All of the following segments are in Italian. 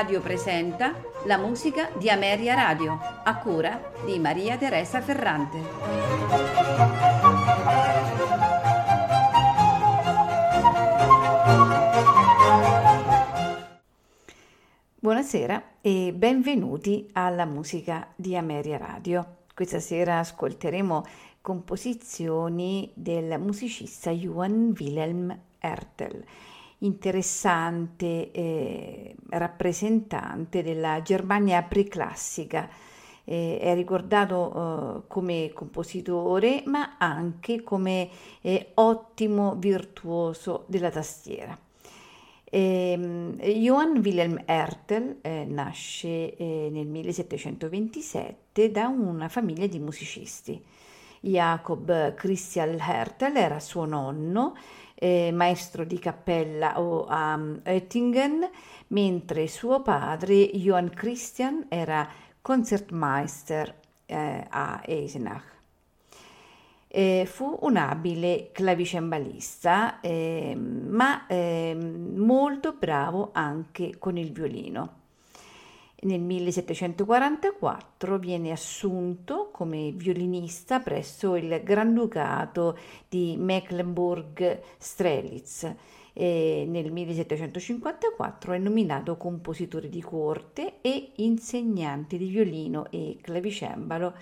Radio presenta la musica di Ameria Radio, a cura di Maria Teresa Ferrante. Buonasera e benvenuti alla musica di Ameria Radio. Questa sera ascolteremo composizioni del musicista Johann Wilhelm Ertel, interessante eh, rappresentante della Germania preclassica. Eh, è ricordato eh, come compositore ma anche come eh, ottimo virtuoso della tastiera. Eh, Johann Wilhelm Ertel eh, nasce eh, nel 1727 da una famiglia di musicisti. Jacob Christian Hertel era suo nonno, eh, maestro di cappella a um, Oettingen, mentre suo padre Johann Christian era Concertmeister eh, a Eisenach. Eh, fu un abile clavicembalista, eh, ma eh, molto bravo anche con il violino. Nel 1744 viene assunto come violinista presso il Granducato di Mecklenburg-Strelitz. Nel 1754 è nominato compositore di corte e insegnante di violino e clavicembalo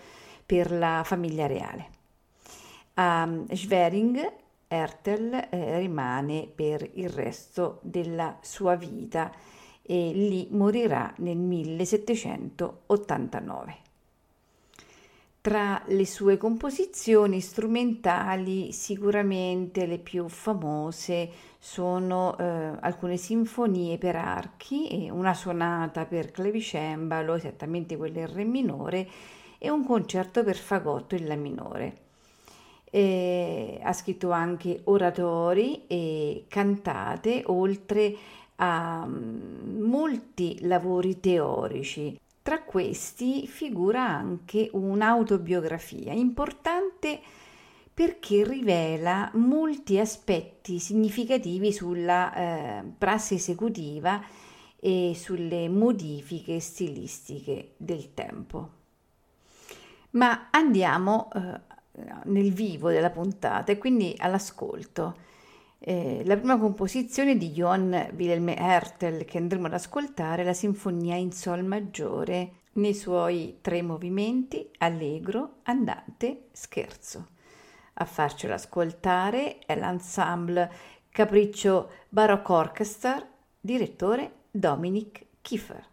per la famiglia reale. A Schwering Ertel eh, rimane per il resto della sua vita e lì morirà nel 1789. Tra le sue composizioni strumentali sicuramente le più famose sono eh, alcune sinfonie per archi e una sonata per clavicembalo, esattamente quella in re minore, e un concerto per fagotto in la minore. E ha scritto anche oratori e cantate, oltre a mm, molti lavori teorici. Tra questi figura anche un'autobiografia importante perché rivela molti aspetti significativi sulla eh, prassi esecutiva e sulle modifiche stilistiche del tempo. Ma andiamo eh, nel vivo della puntata e quindi all'ascolto eh, la prima composizione di Johann Wilhelm Hertel che andremo ad ascoltare è la Sinfonia in Sol maggiore nei suoi tre movimenti allegro, andante, scherzo. A farcelo ascoltare è l'ensemble Capriccio Baroque Orchestra, direttore Dominic Kiefer.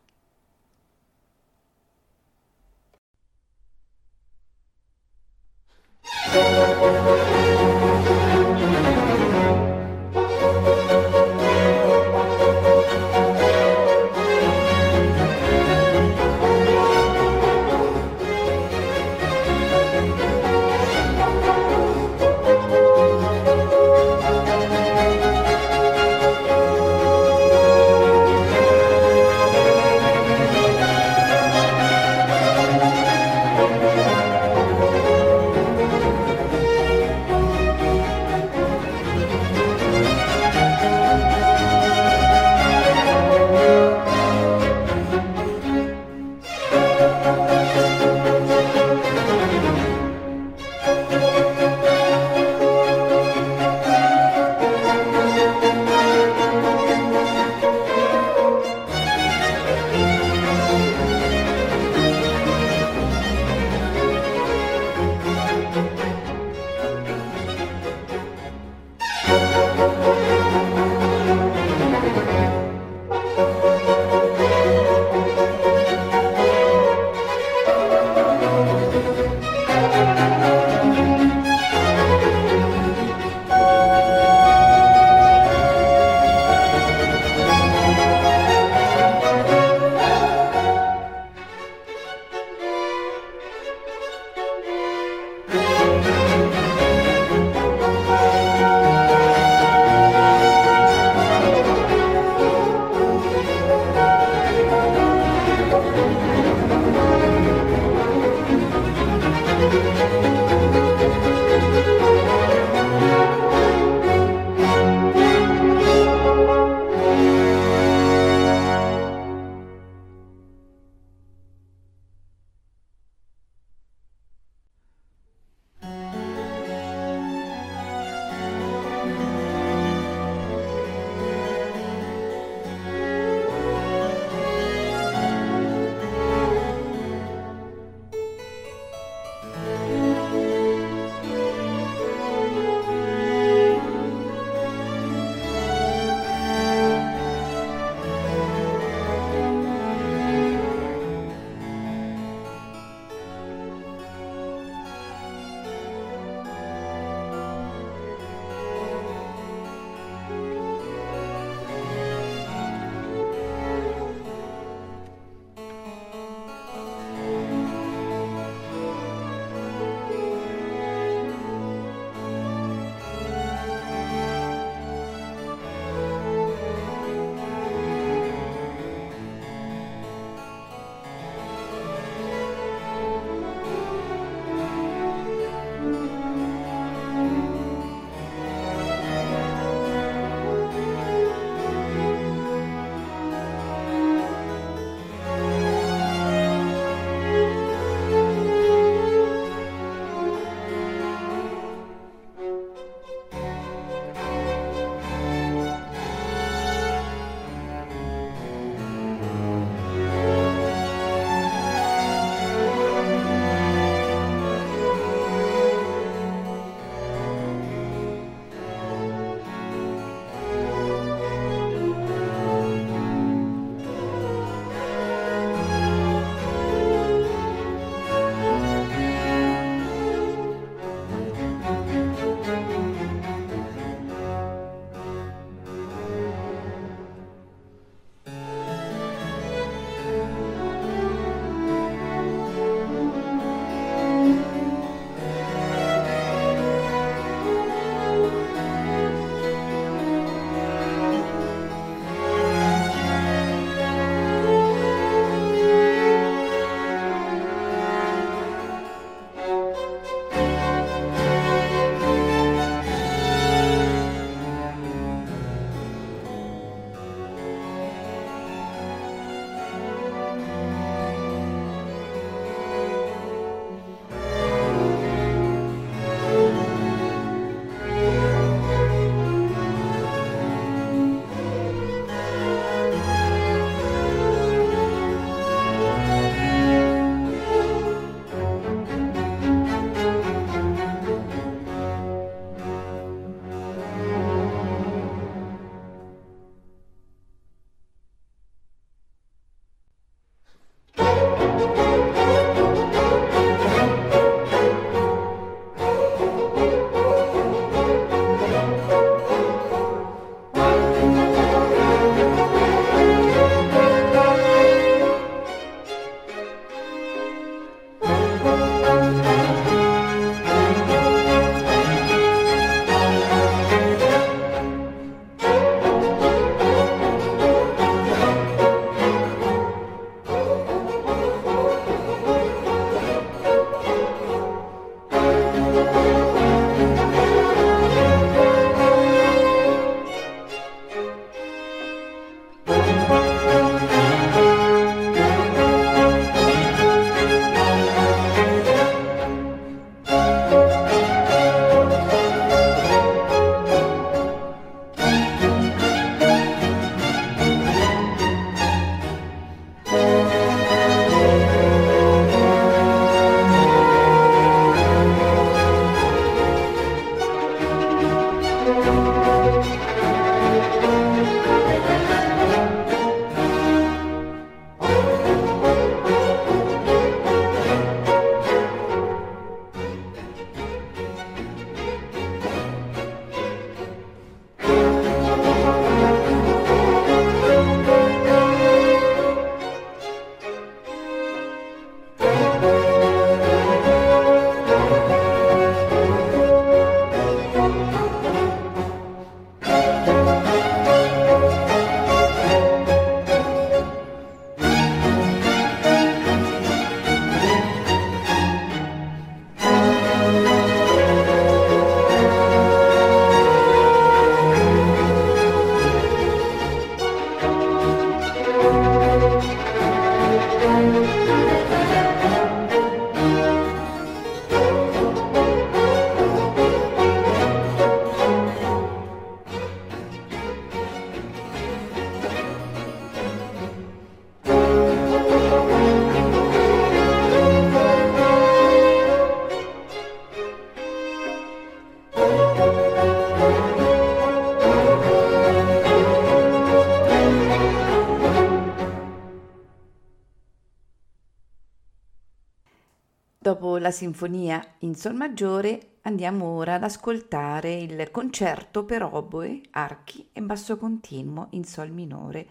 La sinfonia in Sol maggiore andiamo ora ad ascoltare il concerto per oboe, archi e basso continuo in Sol minore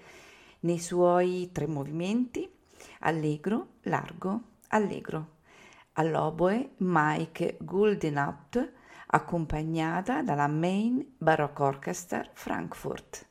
nei suoi tre movimenti allegro, largo, allegro. All'oboe Mike Guldenhaupt accompagnata dalla Main Baroque Orchestra Frankfurt.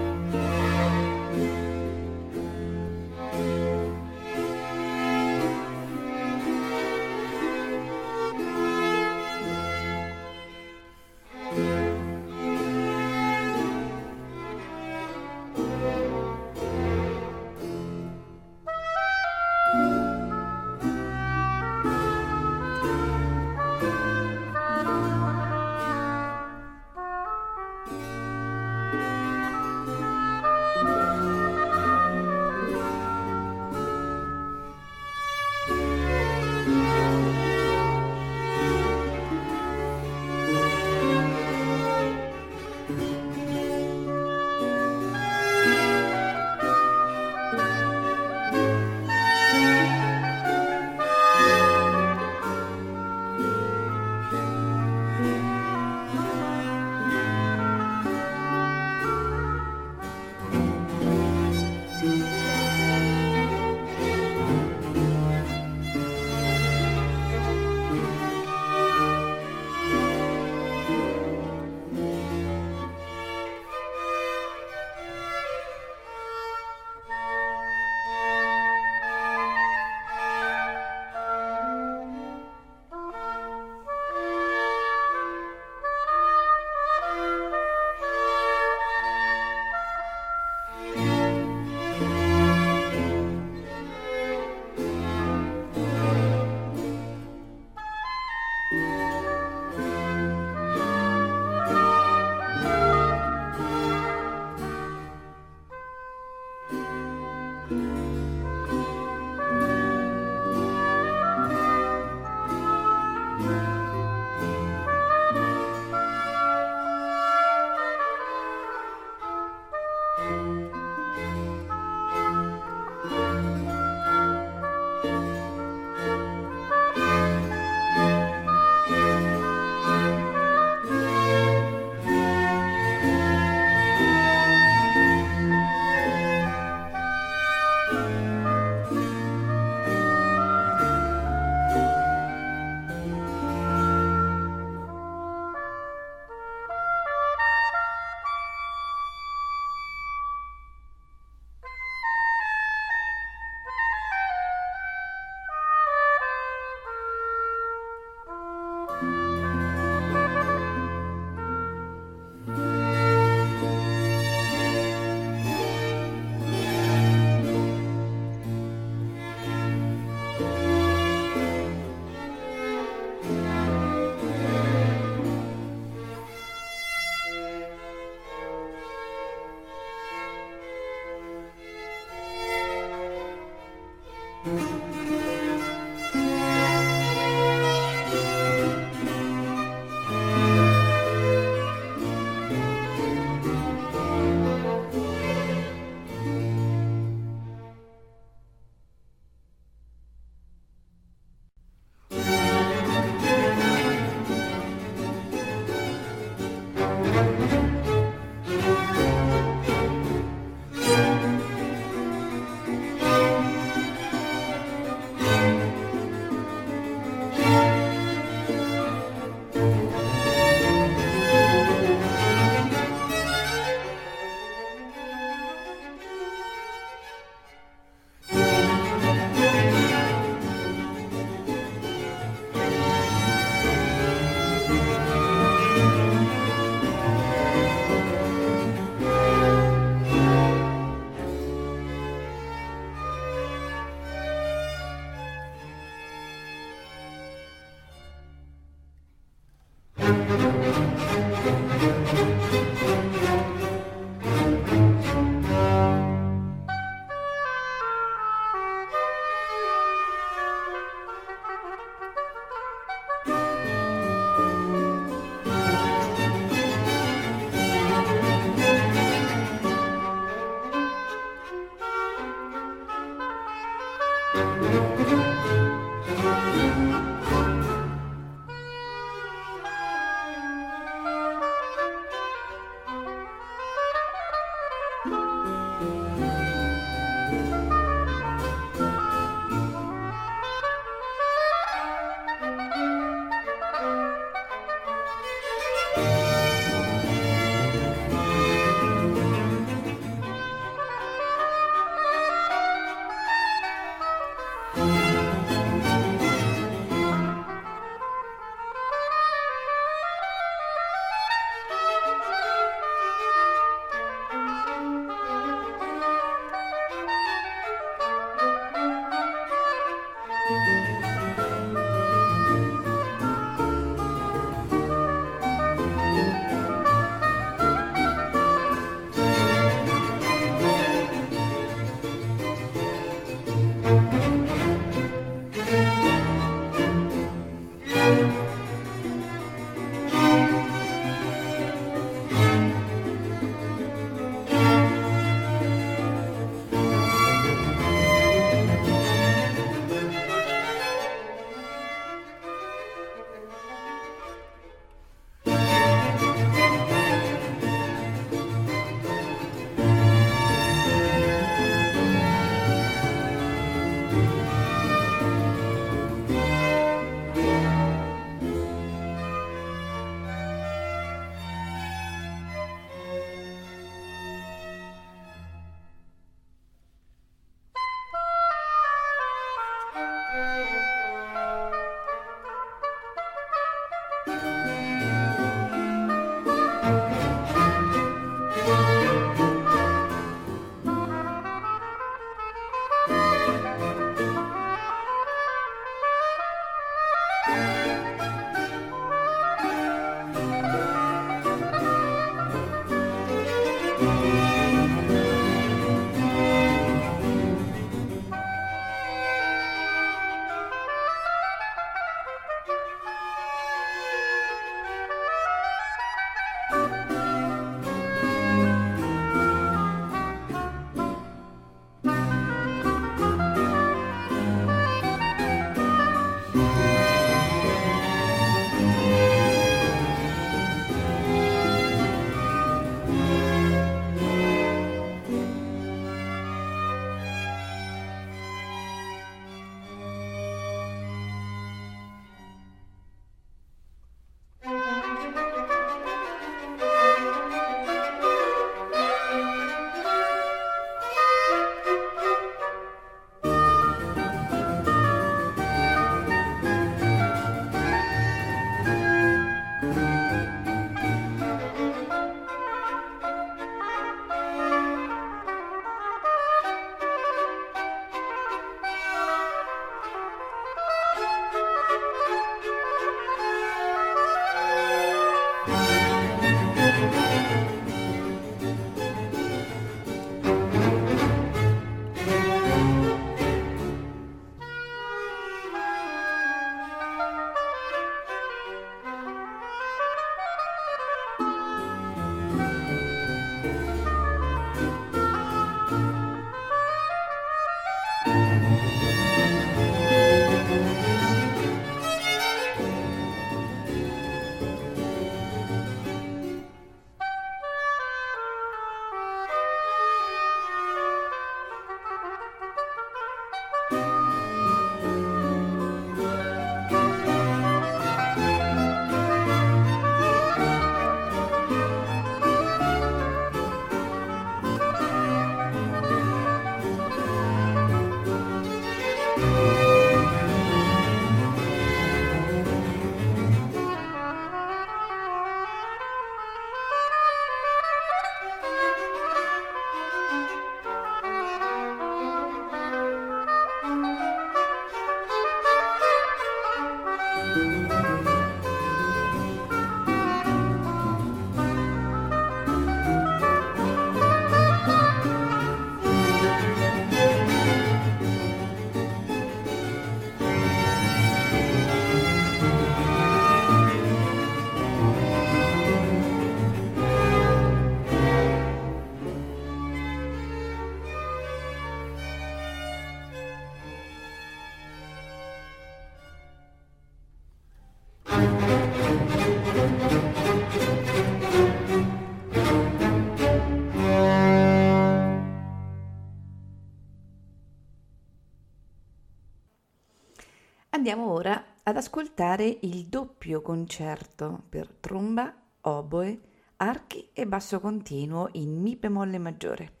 Andiamo ora ad ascoltare il doppio concerto per tromba, oboe, archi e basso continuo in Mi bemolle maggiore,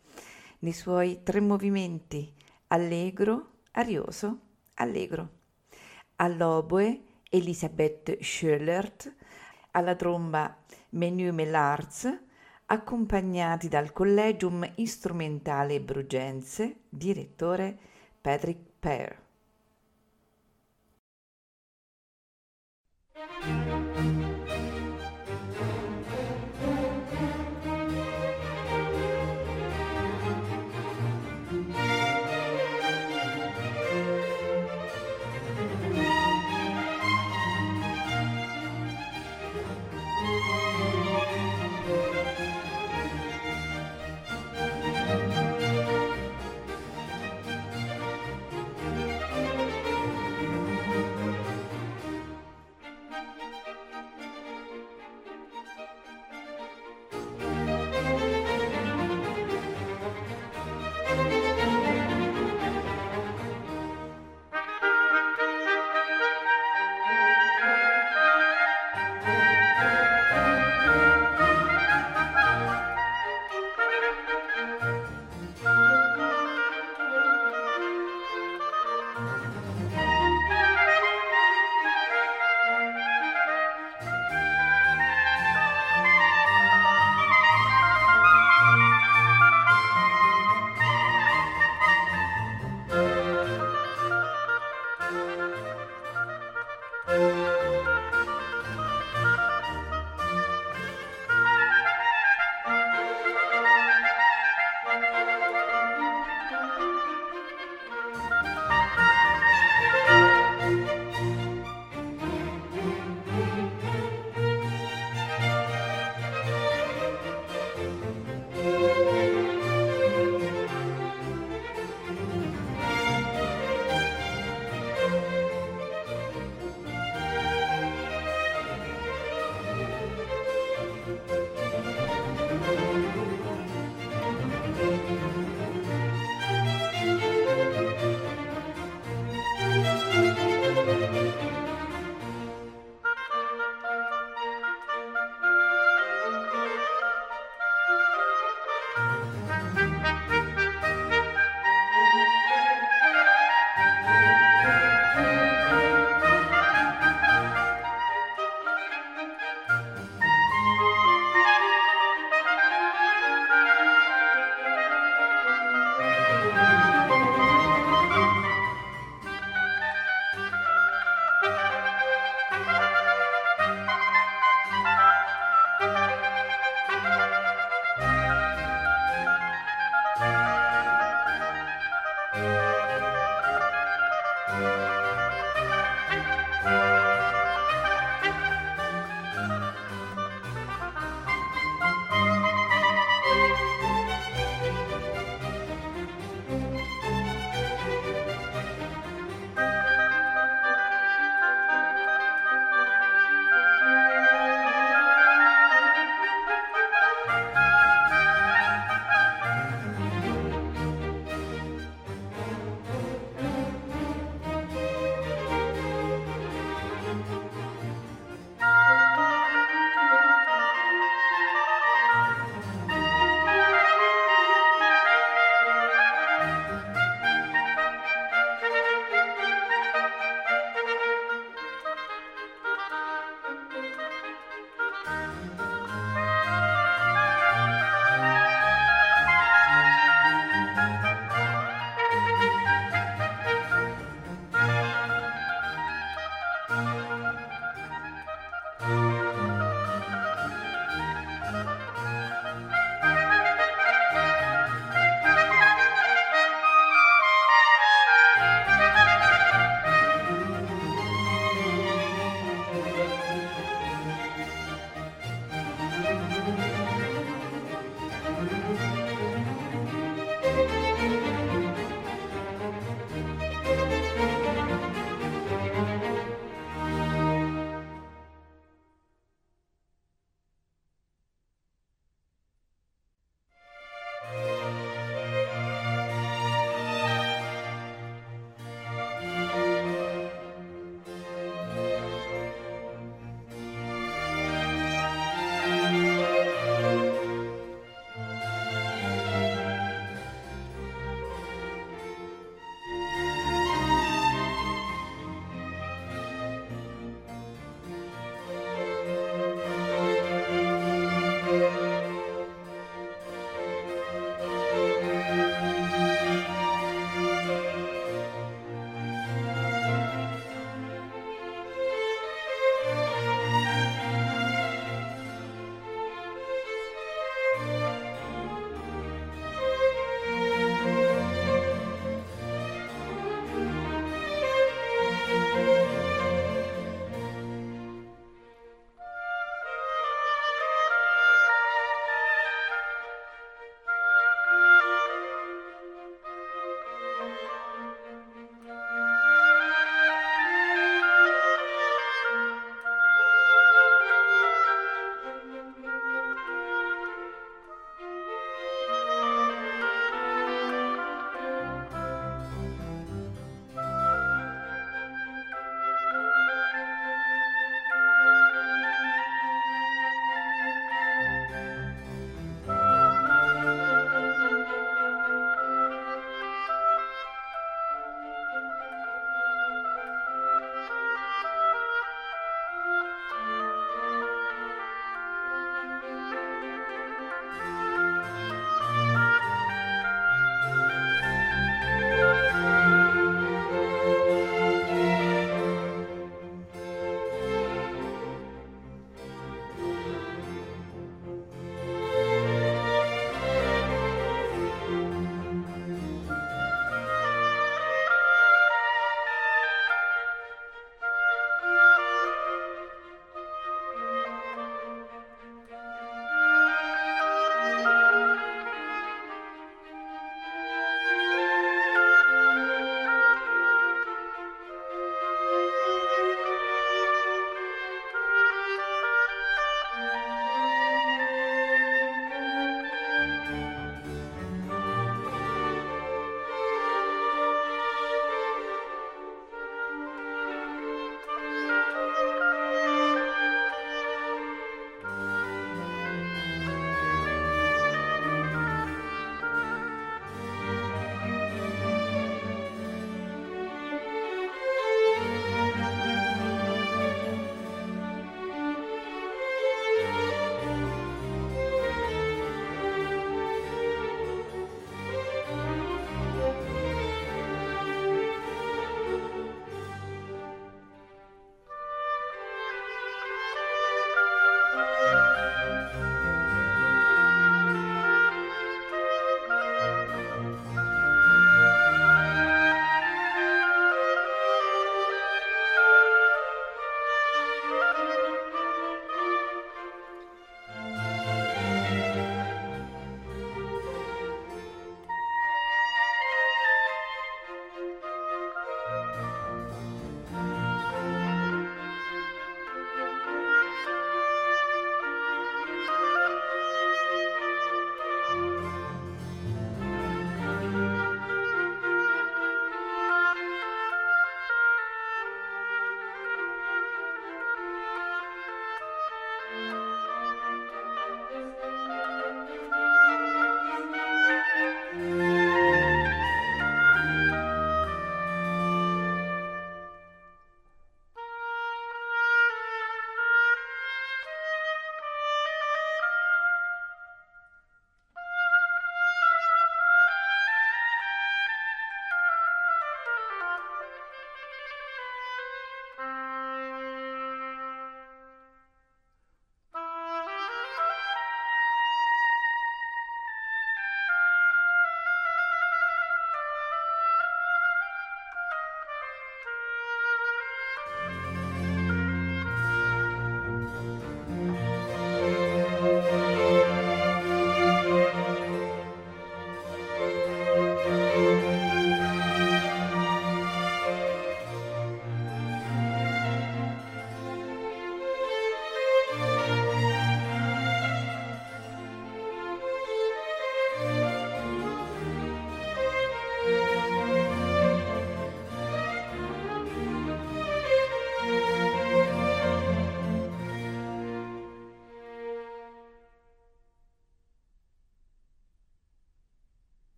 nei suoi tre movimenti allegro, arioso, allegro. All'oboe Elisabeth Schölert, alla tromba Menu Mellarz, accompagnati dal Collegium Strumentale Brugense, direttore Patrick Pear. thank you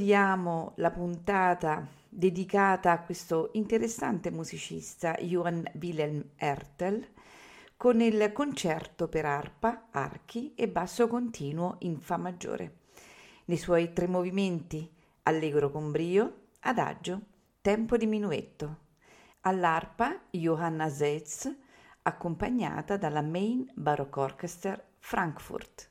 concludiamo la puntata dedicata a questo interessante musicista Johann Wilhelm Ertel con il concerto per arpa, archi e basso continuo in Fa maggiore. Nei suoi tre movimenti, allegro con brio, adagio, tempo di minuetto. All'arpa Johanna Zetz, accompagnata dalla Main Baroque Orchestra Frankfurt.